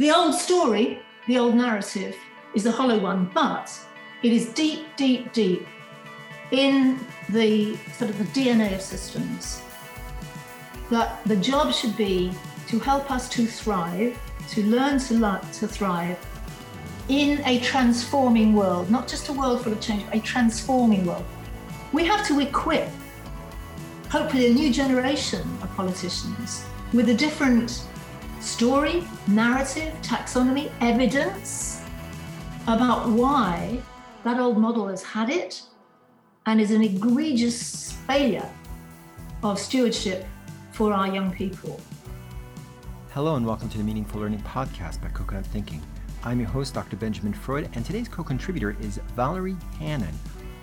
the old story, the old narrative, is a hollow one, but it is deep, deep, deep in the sort of the DNA of systems. That the job should be to help us to thrive, to learn to, lo- to thrive in a transforming world, not just a world full of change, but a transforming world. We have to equip, hopefully, a new generation of politicians with a different story, narrative, taxonomy, evidence about why that old model has had it and is an egregious failure of stewardship for our young people. Hello, and welcome to the Meaningful Learning Podcast by Coconut Thinking. I'm your host, Dr. Benjamin Freud, and today's co contributor is Valerie Hannon,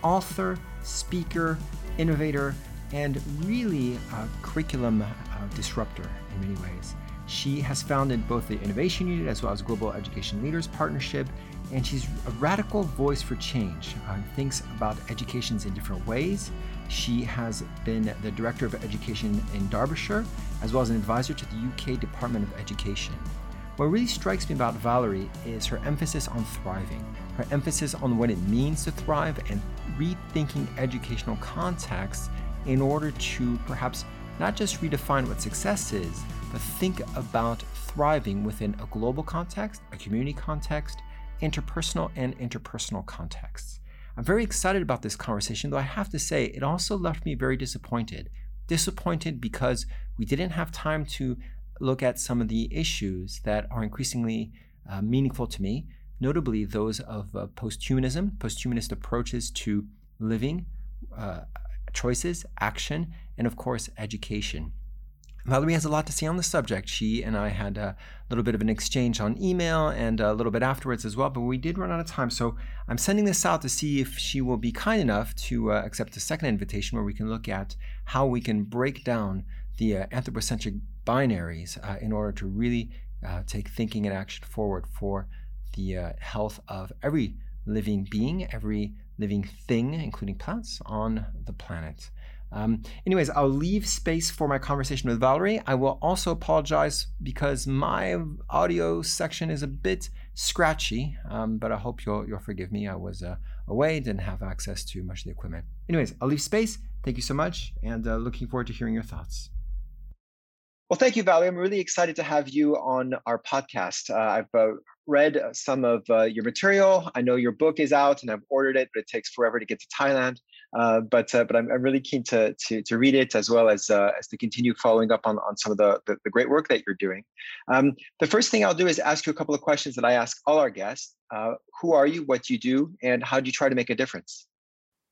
author, speaker, innovator, and really a curriculum uh, disruptor in many ways. She has founded both the Innovation Unit as well as Global Education Leaders Partnership, and she's a radical voice for change. Uh, thinks about educations in different ways. She has been the Director of Education in Derbyshire, as well as an advisor to the UK Department of Education. What really strikes me about Valerie is her emphasis on thriving, her emphasis on what it means to thrive, and rethinking educational contexts in order to perhaps not just redefine what success is, but think about thriving within a global context, a community context, interpersonal and interpersonal contexts. I'm very excited about this conversation, though I have to say it also left me very disappointed. Disappointed because we didn't have time to look at some of the issues that are increasingly uh, meaningful to me, notably those of uh, posthumanism, posthumanist approaches to living, uh, choices, action, and of course, education. Valerie has a lot to say on the subject. She and I had a little bit of an exchange on email and a little bit afterwards as well, but we did run out of time. So I'm sending this out to see if she will be kind enough to uh, accept a second invitation where we can look at how we can break down the uh, anthropocentric binaries uh, in order to really uh, take thinking and action forward for the uh, health of every living being, every living thing, including plants on the planet. Um, anyways, I'll leave space for my conversation with Valerie. I will also apologize because my audio section is a bit scratchy, um, but I hope you'll, you'll forgive me. I was uh, away, didn't have access to much of the equipment. Anyways, I'll leave space. Thank you so much, and uh, looking forward to hearing your thoughts. Well, thank you, Valerie. I'm really excited to have you on our podcast. Uh, I've uh, read some of uh, your material. I know your book is out, and I've ordered it, but it takes forever to get to Thailand. Uh, but uh, but I'm, I'm, really keen to, to, to read it as well as as to continue following up on, on some of the, the, the great work that you're doing. Um, the first thing I'll do is ask you a couple of questions that I ask all our guests. who are you? What do you do? And how do you try to make a difference?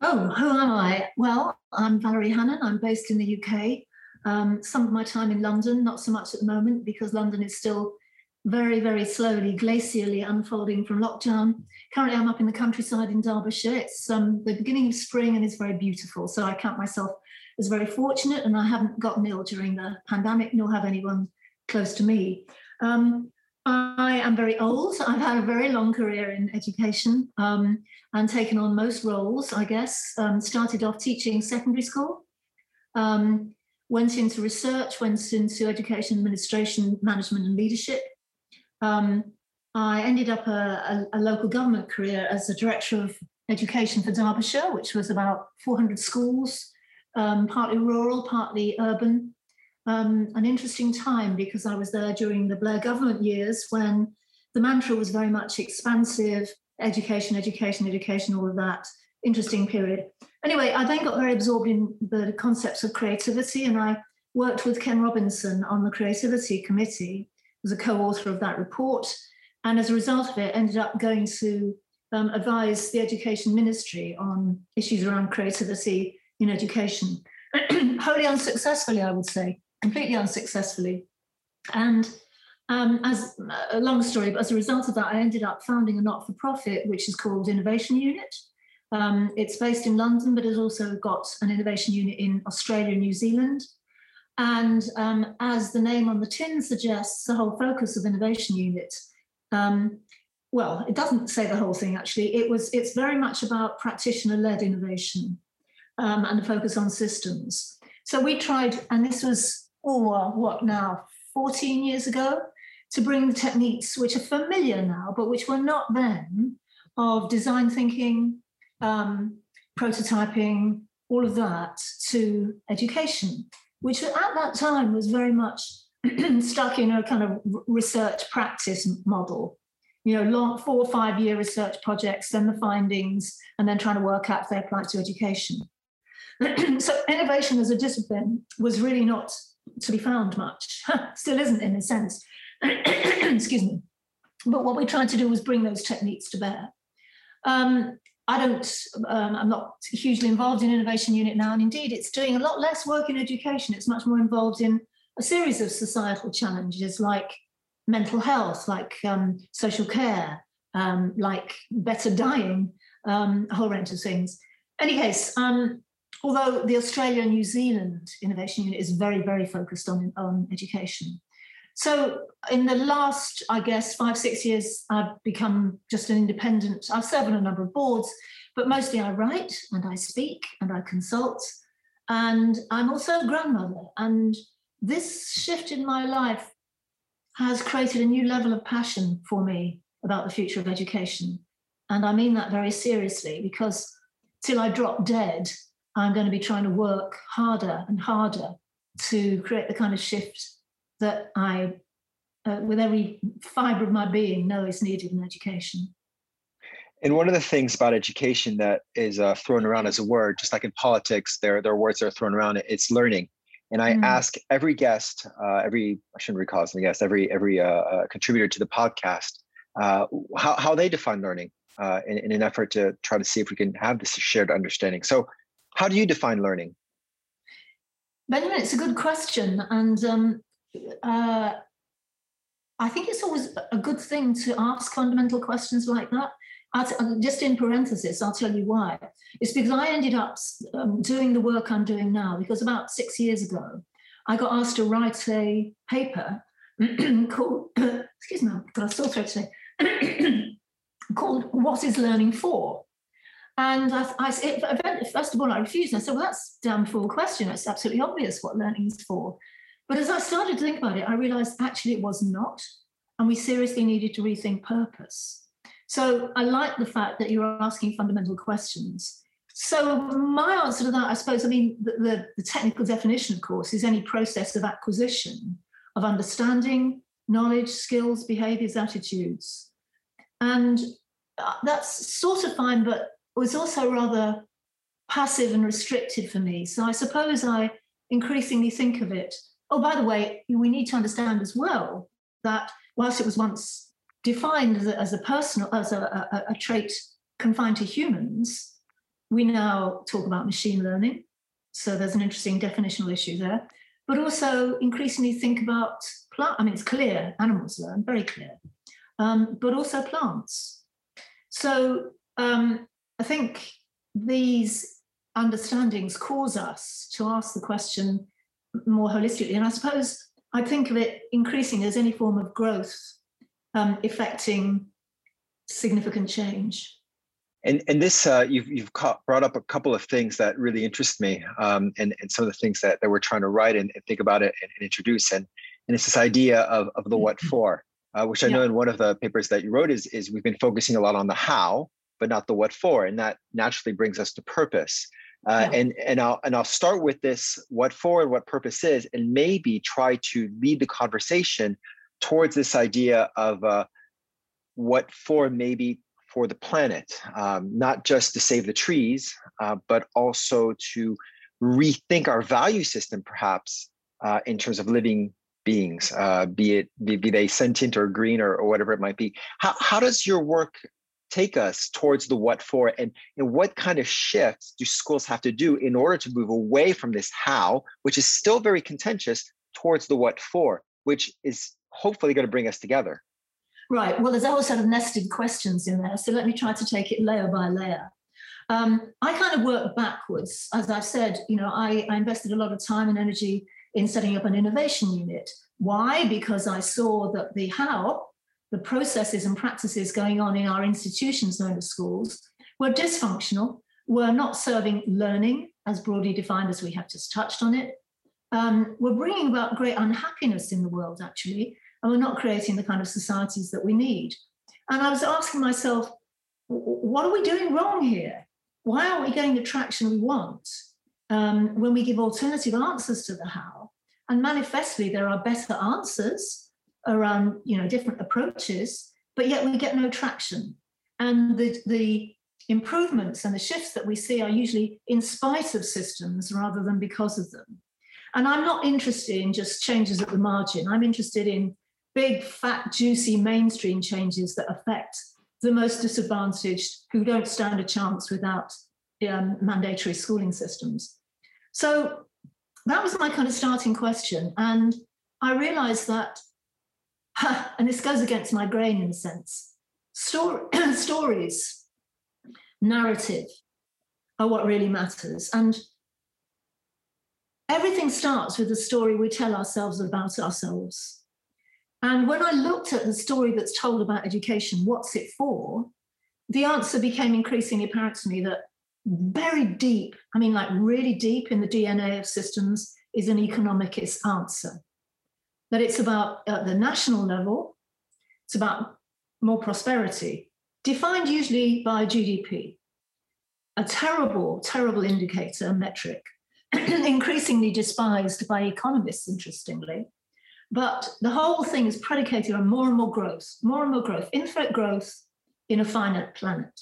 Oh, who am I? Well, I'm Valerie Hannon. I'm based in the UK. Um, some of my time in London, not so much at the moment because London is still very, very slowly, glacially unfolding from lockdown. Currently, I'm up in the countryside in Derbyshire. It's um, the beginning of spring and it's very beautiful. So I count myself as very fortunate, and I haven't gotten ill during the pandemic, nor have anyone close to me. Um, I am very old. I've had a very long career in education um, and taken on most roles, I guess. Um, started off teaching secondary school, um, went into research, went into education administration, management, and leadership. Um, I ended up a, a, a, local government career as the director of education for Derbyshire, which was about 400 schools, um, partly rural, partly urban. Um, an interesting time because I was there during the Blair government years when the mantra was very much expansive education, education, education, all of that. Interesting period. Anyway, I then got very absorbed in the concepts of creativity, and I worked with Ken Robinson on the Creativity Committee, was a co-author of that report, and as a result of it, ended up going to um, advise the Education Ministry on issues around creativity in education. Wholly unsuccessfully, I would say, completely unsuccessfully. And um, as a long story, but as a result of that, I ended up founding a not-for-profit, which is called Innovation Unit, um, it's based in London, but it's also got an innovation unit in Australia and New Zealand. And um, as the name on the tin suggests, the whole focus of innovation unit. Um, well, it doesn't say the whole thing actually. It was. It's very much about practitioner-led innovation um, and a focus on systems. So we tried, and this was oh what now, 14 years ago. to bring the techniques which are familiar now, but which were not then, of design thinking, um, prototyping, all of that to education, which at that time was very much stuck in a kind of research practice model. You know, long four or five year research projects, then the findings, and then trying to work out if they apply to education. so innovation as a discipline was really not to be found much. Still isn't in a sense. Excuse me. But what we tried to do was bring those techniques to bear. Um, I don't, um, I'm not hugely involved in Innovation Unit now, and indeed it's doing a lot less work in education. It's much more involved in a series of societal challenges like mental health, like um, social care, um, like better dying, um, a whole range of things. Any case, um, although the Australia New Zealand Innovation Unit is very, very focused on, on education. So in the last, I guess, five, six years, I've become just an independent. I've served on a number of boards, but mostly I write and I speak and I consult. And I'm also a grandmother. And this shift in my life has created a new level of passion for me about the future of education. And I mean that very seriously because till I drop dead, I'm going to be trying to work harder and harder to create the kind of shift that I, uh, with every fiber of my being, know is needed in education. And one of the things about education that is uh, thrown around as a word, just like in politics, there, there are words that are thrown around, it's learning. And I mm. ask every guest, uh, every, I shouldn't recall as a guest, every, every uh, uh, contributor to the podcast, uh, how, how they define learning in, in an effort to try to see if we can have this shared understanding. So how do you define learning? Benjamin, it's a good question. And um, uh, I think it's always a good thing to ask fundamental questions like that. just in parenthesis, I'll tell you why. It's because I ended up um, doing the work I'm doing now because about six years ago, I got asked to write a paper called, excuse me, got a sore throat today, called What is Learning For? And I, I first of all, I refused. I said, well, that's a damn fool question. It's absolutely obvious what learning is for. But as I started to think about it, I realized actually it was not. And we seriously needed to rethink purpose. So I like the fact that you're asking fundamental questions. So my answer to that, I suppose, I mean, the, the, the technical definition, of course, is any process of acquisition of understanding, knowledge, skills, behaviors, attitudes. And uh, that's sort of fine, but was also rather passive and restricted for me. So I suppose I increasingly think of it Oh, by the way, we need to understand as well that whilst it was once defined as a, as a personal, as a, a, a trait confined to humans, we now talk about machine learning. So there's an interesting definitional issue there. But also increasingly think about plant. I mean, it's clear animals learn, very clear, um, but also plants. So um, I think these understandings cause us to ask the question more holistically. And I suppose I think of it increasing as any form of growth um, affecting significant change. And, and this, uh, you've, you've brought up a couple of things that really interest me um, and, and some of the things that, that we're trying to write and, and think about it and, and, introduce. And, and it's this idea of, of the what for, uh, which I yeah. know in one of the papers that you wrote is, is we've been focusing a lot on the how, but not the what for. And that naturally brings us to purpose. Uh, and and I'll and I'll start with this what for and what purpose is, and maybe try to lead the conversation towards this idea of uh, what for maybe for the planet, um, not just to save the trees, uh, but also to rethink our value system, perhaps uh, in terms of living beings, uh, be it be, be, they sentient or green or, or whatever it might be. How how does your work take us towards the what for and, and what kind of shifts do schools have to do in order to move away from this how which is still very contentious towards the what for which is hopefully going to bring us together. Right. Well there's a whole set of nested questions in there so let me try to take it layer by layer. Um, i kind of work backwards. As i've said you know I, I invested a lot of time and energy in setting up an innovation unit. Why? Because i saw that the how the processes and practices going on in our institutions known as schools were dysfunctional, were not serving learning as broadly defined as we have just touched on it, um, were bringing about great unhappiness in the world, actually, and we're not creating the kind of societies that we need. And I was asking myself, what are we doing wrong here? Why aren't we getting the traction we want um, when we give alternative answers to the how? And manifestly, there are better answers around you know different approaches, but yet we get no traction. And the, the improvements and the shifts that we see are usually in spite of systems rather than because of them. And I'm not interested in just changes at the margin. I'm interested in big, fat, juicy mainstream changes that affect the most disadvantaged who don't stand a chance without um, mandatory schooling systems. So that was my kind of starting question. And I realized that, and this goes against my grain in a sense, story, stories, narrative are what really matters. And everything starts with the story we tell ourselves about ourselves. And when I looked at the story that's told about education, what's it for? The answer became increasingly apparent to me that very deep, I mean, like really deep in the DNA of systems, is an economicist answer. That it's about at the national level, it's about more prosperity, defined usually by GDP, a terrible, terrible indicator metric, increasingly despised by economists, interestingly. But the whole thing is predicated on more and more growth, more and more growth, infinite growth in a finite planet.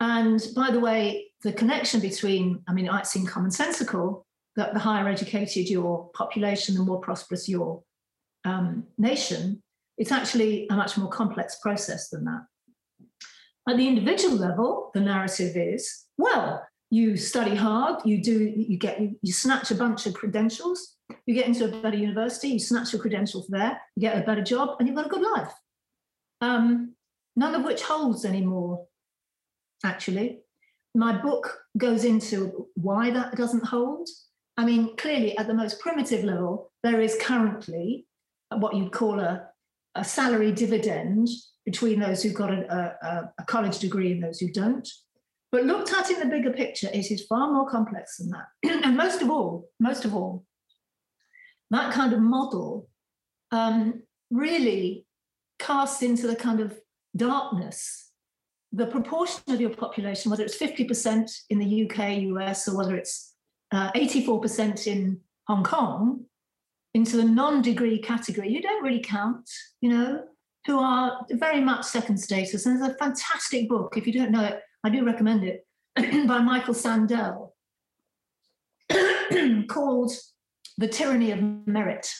And by the way, the connection between, I mean, it might seem commonsensical that the higher educated your population, the more prosperous your um, nation. It's actually a much more complex process than that. At the individual level, the narrative is well, you study hard, you do, you get, you, you snatch a bunch of credentials, you get into a better university, you snatch your credentials there, you get a better job, and you've got a good life. Um, none of which holds anymore, actually. My book goes into why that doesn't hold. I mean, clearly, at the most primitive level, there is currently what you'd call a, a salary dividend between those who've got a, a, a college degree and those who don't. But looked at in the bigger picture, it is far more complex than that. and most of all, most of all, that kind of model um, really casts into the kind of darkness the proportion of your population, whether it's 50% in the UK, US, or whether it's uh, 84% in Hong Kong, into the non degree category. You don't really count, you know, who are very much second status. And there's a fantastic book, if you don't know it, I do recommend it, by Michael Sandel called The Tyranny of Merit,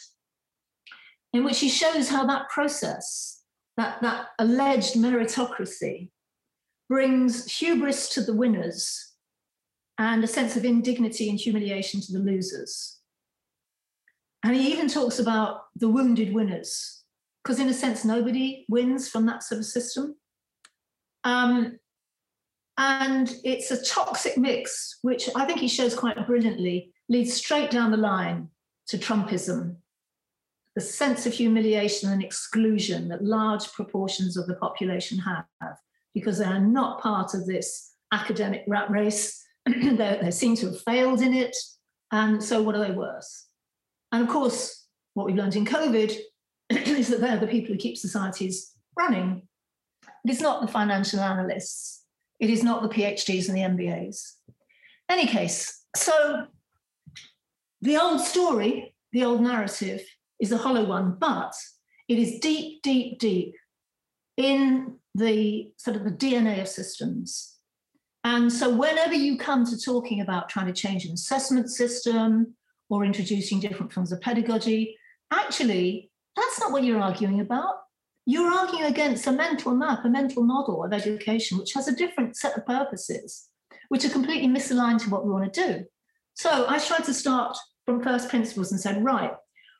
in which he shows how that process, that, that alleged meritocracy, brings hubris to the winners and a sense of indignity and humiliation to the losers. And he even talks about the wounded winners, because in a sense, nobody wins from that sort of system. Um, and it's a toxic mix, which I think he shows quite brilliantly, leads straight down the line to Trumpism. The sense of humiliation and exclusion that large proportions of the population have because they are not part of this academic rat race. they, they seem to have failed in it. And so, what are they worth? And of course, what we've learned in COVID is that they're the people who keep societies running. It's not the financial analysts it is not the PhDs and the MBAs. Any case, so the old story, the old narrative is a hollow one, but it is deep, deep, deep in the sort of the DNA of systems. And so whenever you come to talking about trying to change an assessment system or introducing different forms of pedagogy, actually, that's not what you're arguing about you're arguing against a mental map, a mental model of education, which has a different set of purposes, which are completely misaligned to what we want to do. So I tried to start from first principles and said, right,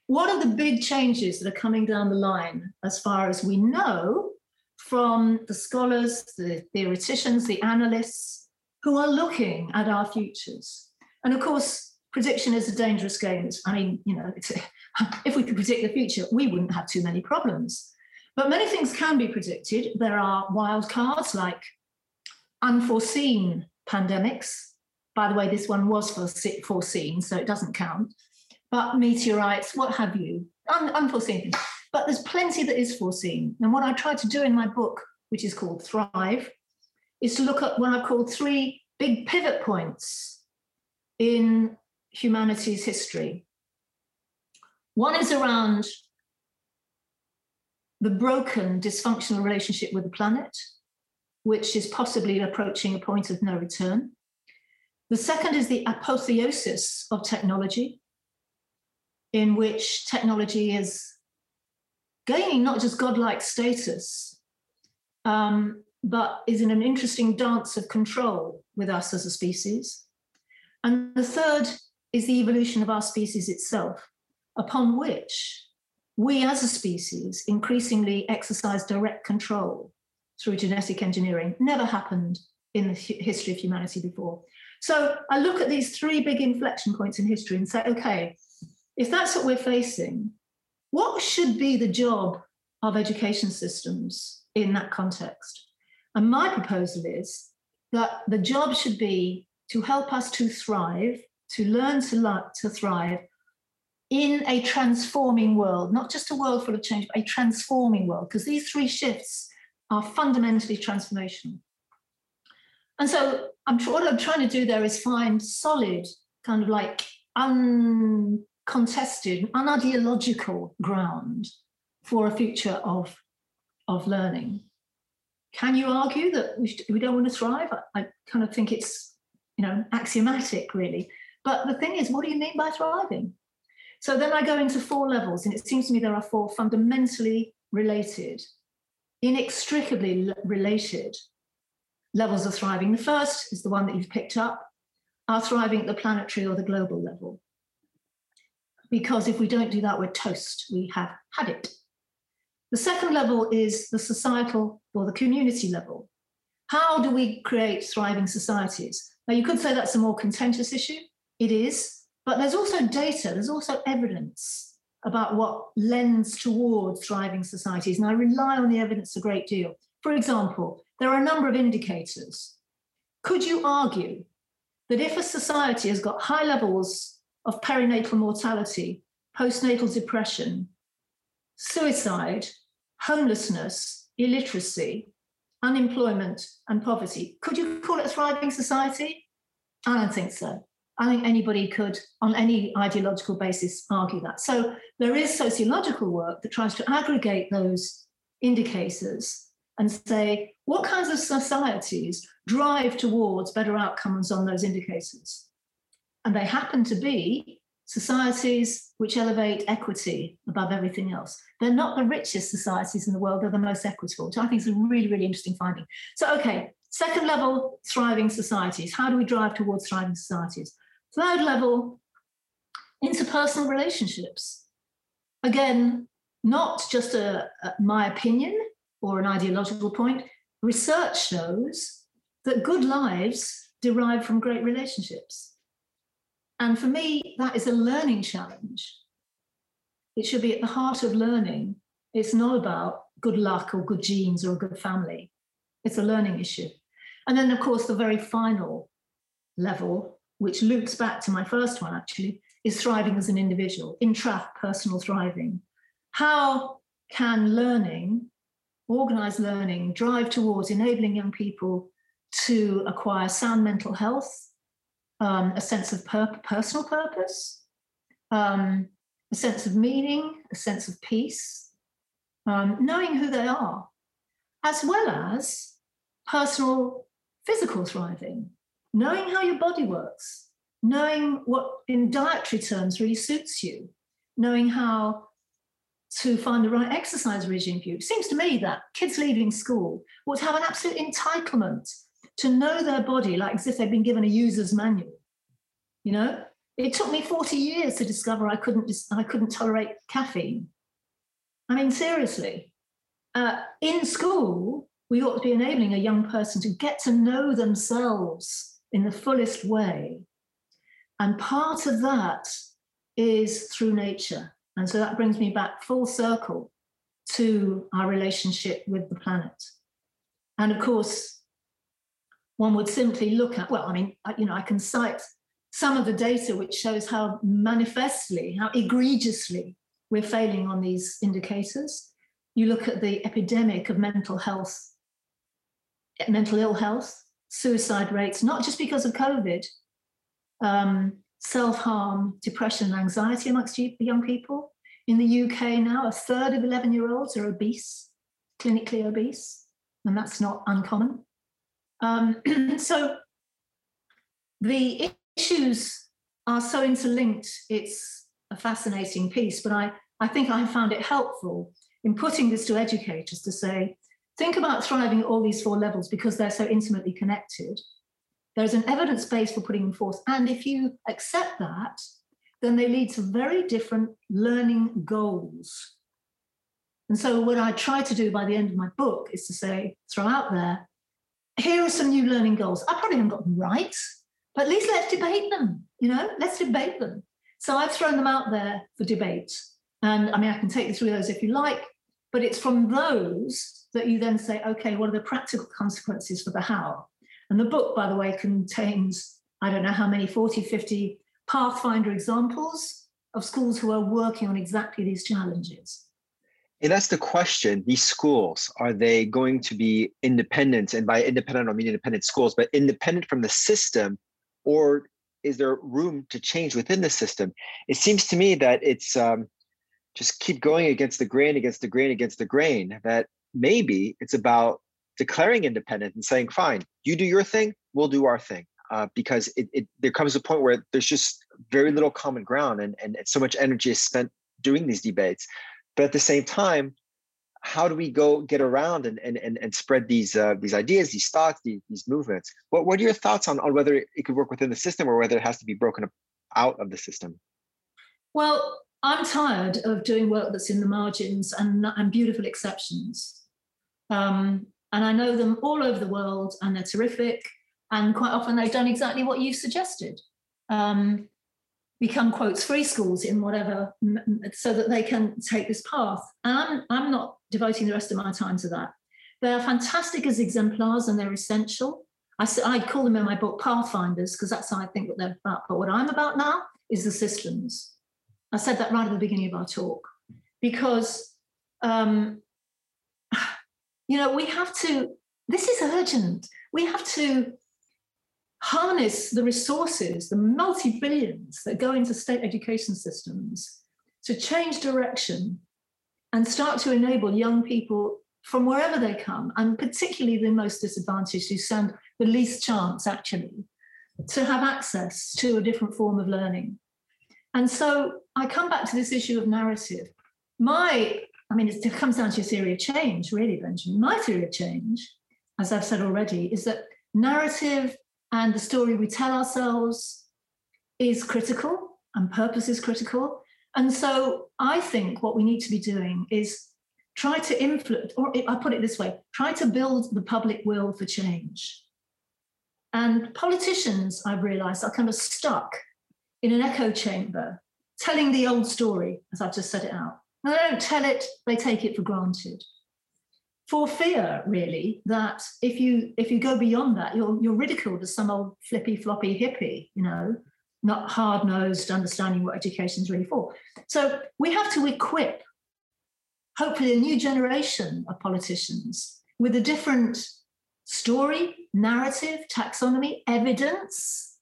what are the big changes that are coming down the line as far as we know from the scholars, the theoreticians, the analysts who are looking at our futures? And of course, prediction is a dangerous game. I mean, you know, if we could predict the future, we wouldn't have too many problems. But many things can be predicted. There are wild cards like unforeseen pandemics. By the way, this one was foreseen, so it doesn't count. But meteorites, what have you, Un- unforeseen things. But there's plenty that is foreseen. And what I try to do in my book, which is called Thrive, is to look at what I've called three big pivot points in humanity's history. One is around the broken, dysfunctional relationship with the planet, which is possibly approaching a point of no return. The second is the apotheosis of technology, in which technology is gaining not just godlike status, um, but is in an interesting dance of control with us as a species. And the third is the evolution of our species itself, upon which we as a species increasingly exercise direct control through genetic engineering. Never happened in the history of humanity before. So I look at these three big inflection points in history and say, okay, if that's what we're facing, what should be the job of education systems in that context? And my proposal is that the job should be to help us to thrive, to learn to, to thrive in a transforming world, not just a world full of change, but a transforming world, because these three shifts are fundamentally transformational. And so I'm what I'm trying to do there is find solid, kind of like uncontested, unideological ground for a future of, of learning. Can you argue that we, we don't want to thrive? I, I kind of think it's you know axiomatic, really. But the thing is, what do you mean by thriving? So then I go into four levels, and it seems to me there are four fundamentally related, inextricably related levels of thriving. The first is the one that you've picked up are thriving at the planetary or the global level. Because if we don't do that, we're toast. We have had it. The second level is the societal or the community level. How do we create thriving societies? Now, you could say that's a more contentious issue. It is. But there's also data, there's also evidence about what lends towards thriving societies. And I rely on the evidence a great deal. For example, there are a number of indicators. Could you argue that if a society has got high levels of perinatal mortality, postnatal depression, suicide, homelessness, illiteracy, unemployment, and poverty, could you call it a thriving society? I don't think so. I think anybody could, on any ideological basis, argue that. So there is sociological work that tries to aggregate those indicators and say what kinds of societies drive towards better outcomes on those indicators. And they happen to be societies which elevate equity above everything else. They're not the richest societies in the world, they're the most equitable, which I think is a really, really interesting finding. So, okay, second level, thriving societies. How do we drive towards thriving societies? Third level, interpersonal relationships. Again, not just a, a, my opinion or an ideological point. Research shows that good lives derive from great relationships. And for me, that is a learning challenge. It should be at the heart of learning. It's not about good luck or good genes or a good family. It's a learning issue. And then, of course, the very final level which loops back to my first one actually, is thriving as an individual, intrapersonal thriving. How can learning, organized learning, drive towards enabling young people to acquire sound mental health, um, a sense of pur- personal purpose, um, a sense of meaning, a sense of peace, um, knowing who they are, as well as personal physical thriving, knowing how your body works, knowing what in dietary terms really suits you, knowing how to find the right exercise regime for you. It seems to me that kids leaving school would have an absolute entitlement to know their body like as if they'd been given a user's manual. You know, it took me 40 years to discover I couldn't I couldn't tolerate caffeine. I mean, seriously, uh, in school, we ought to be enabling a young person to get to know themselves in the fullest way. And part of that is through nature. And so that brings me back full circle to our relationship with the planet. And of course, one would simply look at, well, I mean, you know, I can cite some of the data which shows how manifestly, how egregiously we're failing on these indicators. You look at the epidemic of mental health, mental ill health, suicide rates, not just because of COVID, um, self harm, depression, anxiety amongst young people. In the UK now, a third of 11 year olds are obese, clinically obese, and that's not uncommon. Um, so the issues are so interlinked, it's a fascinating piece, but I, I think I found it helpful in putting this to educators to say, think about thriving at all these four levels because they're so intimately connected. There's an evidence base for putting them forth. And if you accept that, then they lead to very different learning goals. And so, what I try to do by the end of my book is to say, throw out there, here are some new learning goals. I probably haven't got them right, but at least let's debate them. You know, let's debate them. So I've thrown them out there for debate. And I mean, I can take you through those if you like, but it's from those that you then say, okay, what are the practical consequences for the how? And the book, by the way, contains, I don't know how many, 40, 50 Pathfinder examples of schools who are working on exactly these challenges. And that's the question. These schools, are they going to be independent? And by independent, I mean independent schools, but independent from the system, or is there room to change within the system? It seems to me that it's um, just keep going against the grain, against the grain, against the grain. That maybe it's about declaring independent and saying, fine, you do your thing, we'll do our thing. Uh, because it, it there comes a point where there's just very little common ground and, and so much energy is spent doing these debates. But at the same time, how do we go get around and and and, and spread these uh, these ideas, these thoughts, these, these movements? What what are your thoughts on, on whether it could work within the system or whether it has to be broken out of the system? Well, I'm tired of doing work that's in the margins and, and beautiful exceptions. Um, and I know them all over the world, and they're terrific. And quite often they've done exactly what you've suggested. Um, become quotes free schools in whatever so that they can take this path. And I'm, I'm not devoting the rest of my time to that. They're fantastic as exemplars and they're essential. I, I call them in my book pathfinders because that's how i think what they're about. But what i'm about now is the systems. I said that right at the beginning of our talk. Because um, you know we have to this is urgent. We have to harness the resources, the multi billions that go into state education systems to change direction and start to enable young people from wherever they come, and particularly the most disadvantaged who stand the least chance actually, to have access to a different form of learning. And so I come back to this issue of narrative. My, I mean, it comes down to your theory of change, really, Benjamin. My theory of change, as I've said already, is that narrative and the story we tell ourselves is critical and purpose is critical. And so I think what we need to be doing is try to influence, or I put it this way try to build the public will for change. And politicians, I've realized, are kind of stuck in an echo chamber, telling the old story, as I've just said it out. And they don't tell it, they take it for granted for fear really that if you if you go beyond that you're you're ridiculed as some old flippy floppy hippie you know not hard nosed understanding what education is really for. So we have to equip hopefully a new generation of politicians with a different story narrative taxonomy evidence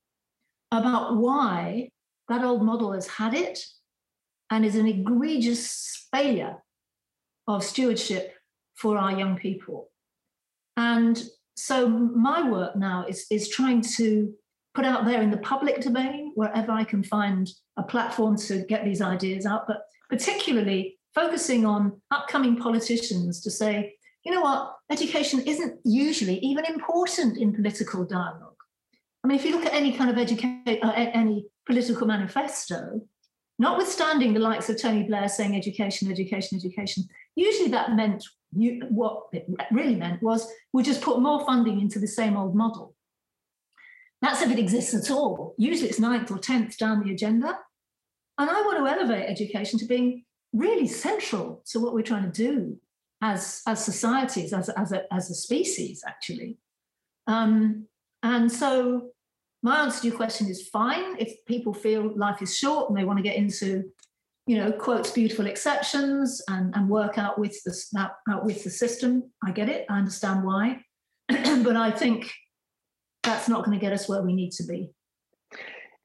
about why that old model has had it and is an egregious failure of stewardship for our young people. And so my work now is, is trying to put out there in the public domain, wherever I can find a platform to get these ideas out, but particularly focusing on upcoming politicians to say, you know what, education isn't usually even important in political dialogue. I mean, if you look at any kind of uh, any political manifesto, notwithstanding the likes of Tony Blair saying education, education, education, usually that meant you, what it really meant was we just put more funding into the same old model. That's if it exists at all. Usually it's ninth or tenth down the agenda. And I want to elevate education to being really central to what we're trying to do as, as societies, as, as, a, as a species, actually. Um, and so my answer to your question is fine if people feel life is short and they want to get into you know, quotes beautiful exceptions and, and work out with the out, with the system. I get it. I understand why, but I think that's not going to get us where we need to be.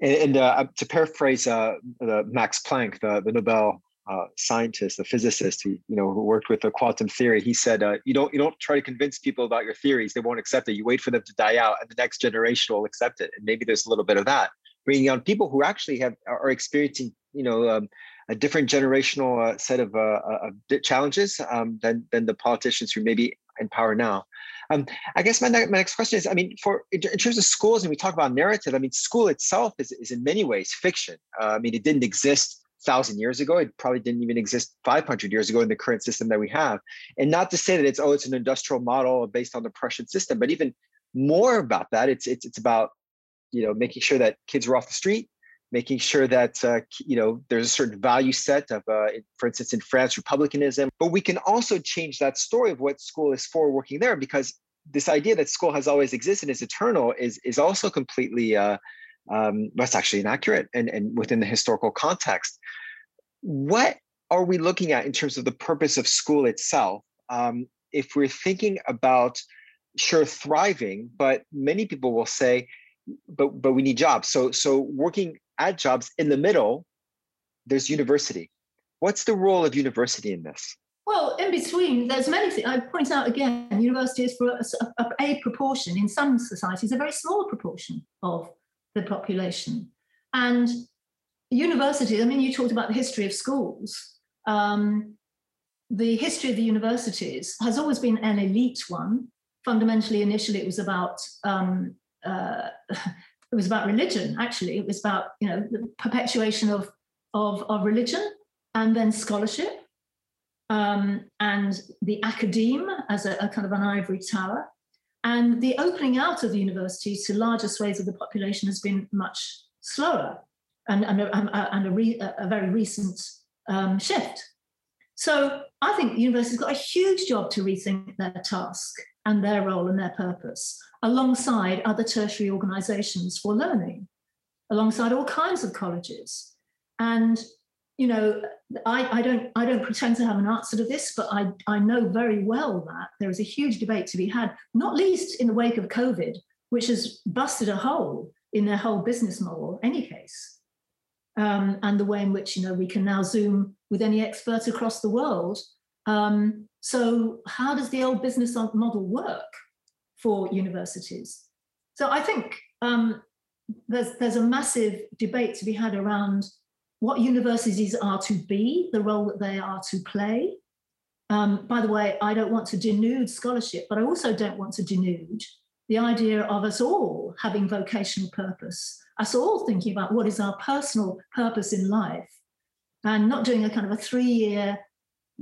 And, and uh, to paraphrase uh, the Max Planck, the, the Nobel uh, scientist, the physicist, who you know who worked with the quantum theory, he said, uh, "You don't you don't try to convince people about your theories; they won't accept it. You wait for them to die out, and the next generation will accept it." And maybe there's a little bit of that, bringing on people who actually have are experiencing, you know, um, a different generational uh, set of, uh, uh, of challenges um, than than the politicians who may be in power now. Um, I guess my, my next question is, I mean, for in, in, terms of schools, and we talk about narrative. I mean, school itself is, is in many ways fiction. Uh, I mean, it didn't exist thousand years ago. It probably didn't even exist 500 years ago in the current system that we have. And not to say that it's oh, it's an industrial model based on the Prussian system, but even more about that, it's it's it's about you know making sure that kids are off the street, making sure that uh, you know there's a certain value set of, uh, for instance, in France, republicanism. But we can also change that story of what school is for working there, because this idea that school has always existed is eternal is is also completely uh, um, that's actually inaccurate and, and within the historical context. What are we looking at in terms of the purpose of school itself? Um, if we're thinking about sure thriving, but many people will say, but but we need jobs. So so working at jobs in the middle, there's university. What's the role of university in this? Well, in between, there's many things. I point out again, university is for a, a, a, proportion in some societies, a very small proportion of the population. And universities, I mean, you talked about the history of schools. Um, the history of the universities has always been an elite one. Fundamentally, initially, it was about um, uh, it was about religion. Actually, it was about you know the perpetuation of of, of religion and then scholarship um, and the academe as a, a, kind of an ivory tower. And the opening out of the university to larger swathes of the population has been much slower and, and, a, and a, re, a, very recent um, shift. So I think universities got a huge job to rethink their task and their role and their purpose alongside other tertiary organizations for learning, alongside all kinds of colleges. And you know, I, I, don't I don't pretend to have an answer to this, but I, I know very well that there is a huge debate to be had, not least in the wake of COVID, which has busted a hole in their whole business model, any case. Um, and the way in which you know we can now zoom with any expert across the world. Um, so how does the old business model work for universities? So I think um, there's there's a massive debate to be had around what universities are to be, the role that they are to play. Um, by the way, I don't want to denude scholarship, but I also don't want to denude the idea of us all having vocational purpose, us all thinking about what is our personal purpose in life, and not doing a kind of a three year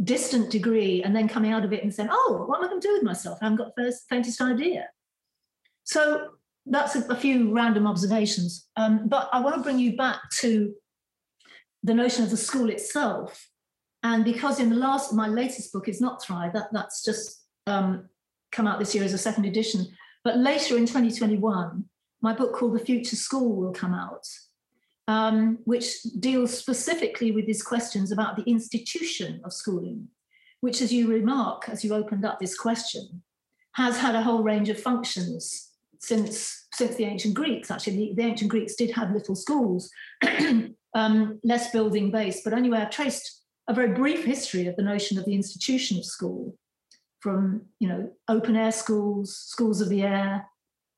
distant degree and then coming out of it and saying, oh, what am I going to do with myself? I haven't got the first, faintest idea. So that's a, a few random observations. Um, but I want to bring you back to the notion of the school itself. And because in the last, my latest book is not Thrive, that, that's just um, come out this year as a second edition. But later in 2021, my book called The Future School will come out, um, which deals specifically with these questions about the institution of schooling, which, as you remark, as you opened up this question, has had a whole range of functions since since the ancient Greeks. Actually, the, the ancient Greeks did have little schools, um, less building based. But anyway, I've traced a very brief history of the notion of the institution of school from you know open air schools, schools of the air,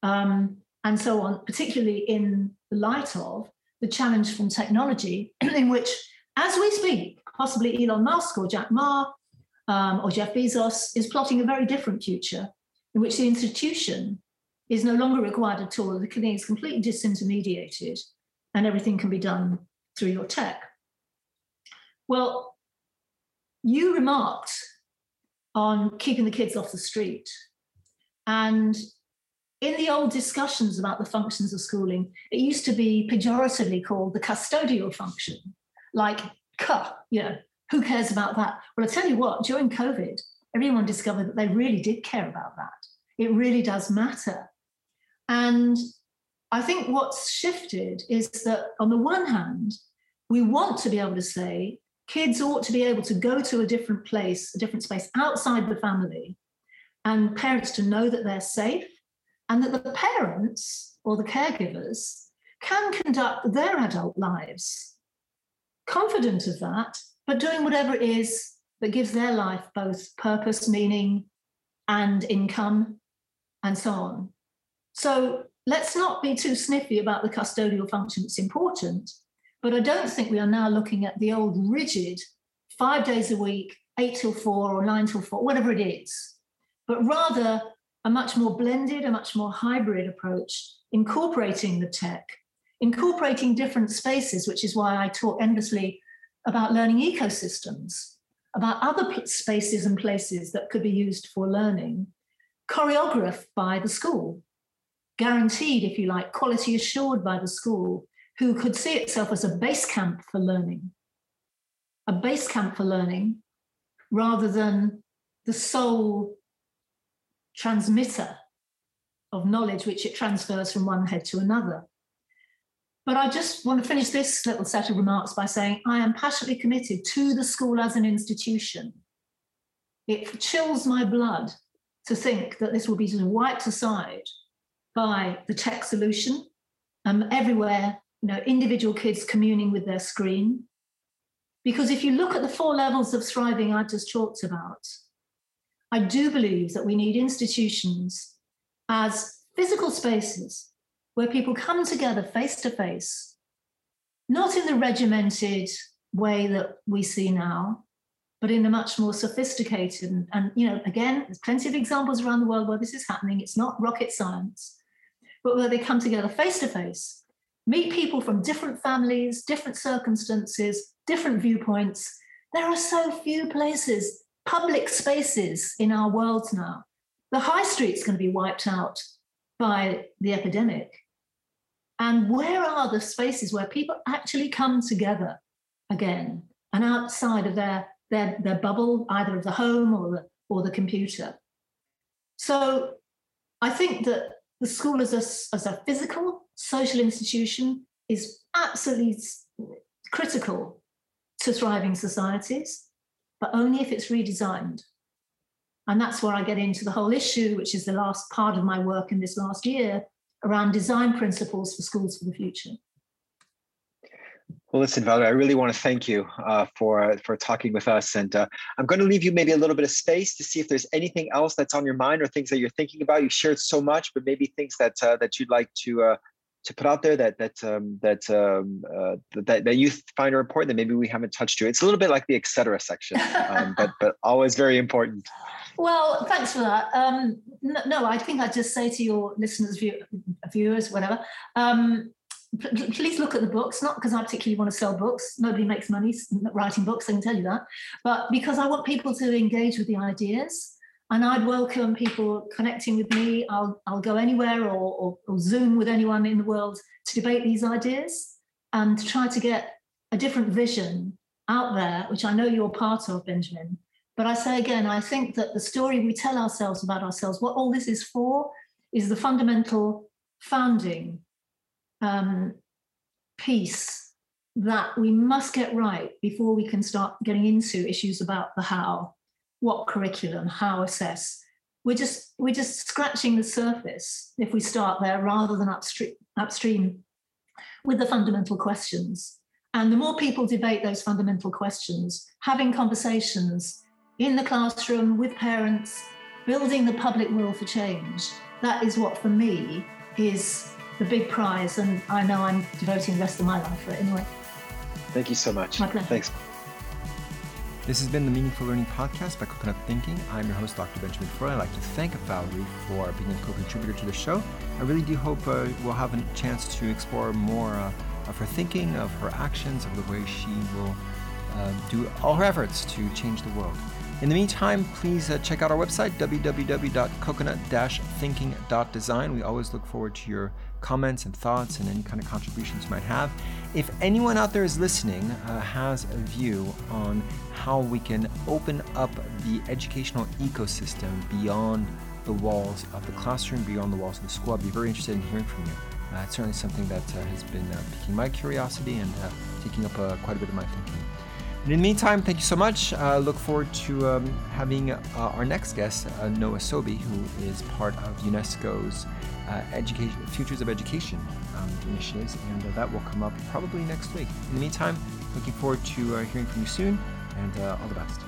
um, and so on, particularly in the light of the challenge from technology, in which, as we speak, possibly Elon Musk or Jack Ma um, or Jeff Bezos is plotting a very different future in which the institution is no longer required at all. The thing is completely disintermediated and everything can be done through your tech. Well, you remarked on keeping the kids off the street. And in the old discussions about the functions of schooling, it used to be pejoratively called the custodial function, like, you know, who cares about that? Well, I tell you what, during COVID, everyone discovered that they really did care about that. It really does matter. And I think what's shifted is that on the one hand, we want to be able to say kids ought to be able to go to a different place, a different space outside the family, and parents to know that they're safe and that the parents or the caregivers can conduct their adult lives confident of that, but doing whatever it is that gives their life both purpose, meaning, and income, and so on. So let's not be too sniffy about the custodial function. It's important, but I don't think we are now looking at the old rigid five days a week, eight till four or nine till four, whatever it is, but rather a much more blended, a much more hybrid approach, incorporating the tech, incorporating different spaces, which is why I talk endlessly about learning ecosystems, about other spaces and places that could be used for learning, choreographed by the school, guaranteed, if you like, quality assured by the school, who could see itself as a base camp for learning, a base camp for learning rather than the sole transmitter of knowledge which it transfers from one head to another. But I just want to finish this little set of remarks by saying I am passionately committed to the school as an institution. It chills my blood to think that this will be just wiped aside by the tech solution. Um, everywhere, you know, individual kids communing with their screen. Because if you look at the four levels of thriving I just talked about, I do believe that we need institutions as physical spaces where people come together face to face, not in the regimented way that we see now, but in a much more sophisticated and, and, you know, again, there's plenty of examples around the world where this is happening. It's not rocket science, but where they come together face to face, meet people from different families, different circumstances, different viewpoints. There are so few places, public spaces in our world now. The high street's going to be wiped out by the epidemic. And where are the spaces where people actually come together again and outside of their, their, their bubble, either of the home or the, or the computer? So I think that the school as a, as a physical social institution is absolutely critical to thriving societies, but only if it's redesigned. And that's where I get into the whole issue, which is the last part of my work in this last year around design principles for schools for the future. Well, listen, Valerie, I really want to thank you uh, for for talking with us, and uh, I'm going to leave you maybe a little bit of space to see if there's anything else that's on your mind or things that you're thinking about. You shared so much, but maybe things that uh, that you'd like to uh, to put out there that that um, that, um, uh, that that you find are important that maybe we haven't touched to. It's a little bit like the etc. section, um, but but always very important. Well, thanks for that. Um, no, no, I think I'd just say to your listeners, view, viewers, whatever, um, please look at the books, not because I particularly want to sell books. Nobody makes money writing books, I can tell you that. But because I want people to engage with the ideas. And I'd welcome people connecting with me. I'll, I'll go anywhere or, or, or Zoom with anyone in the world to debate these ideas and to try to get a different vision out there, which I know you're part of, Benjamin, but I say again, I think that the story we tell ourselves about ourselves, what all this is for, is the fundamental founding um, piece that we must get right before we can start getting into issues about the how, what curriculum, how assess. We're just we're just scratching the surface if we start there rather than upstream upstream with the fundamental questions. And the more people debate those fundamental questions, having conversations, in the classroom with parents, building the public will for change. That is what, for me, is the big prize. And I know I'm devoting the rest of my life for it anyway. Thank you so much. My pleasure. Thanks. This has been the Meaningful Learning Podcast by Coconut Thinking. I'm your host, Dr. Benjamin Freud. I'd like to thank Valerie for being a co contributor to the show. I really do hope uh, we'll have a chance to explore more uh, of her thinking, of her actions, of the way she will uh, do all her efforts to change the world. In the meantime, please uh, check out our website, www.coconut-thinking.design. We always look forward to your comments and thoughts and any kind of contributions you might have. If anyone out there is listening uh, has a view on how we can open up the educational ecosystem beyond the walls of the classroom, beyond the walls of the school, I'd be very interested in hearing from you. Uh, it's certainly something that uh, has been uh, piquing my curiosity and uh, taking up quite a bit of my thinking. In the meantime, thank you so much. Uh, look forward to um, having uh, our next guest, uh, Noah Sobe, who is part of UNESCO's uh, education, Futures of Education um, initiatives, and uh, that will come up probably next week. In the meantime, looking forward to uh, hearing from you soon, and all the best.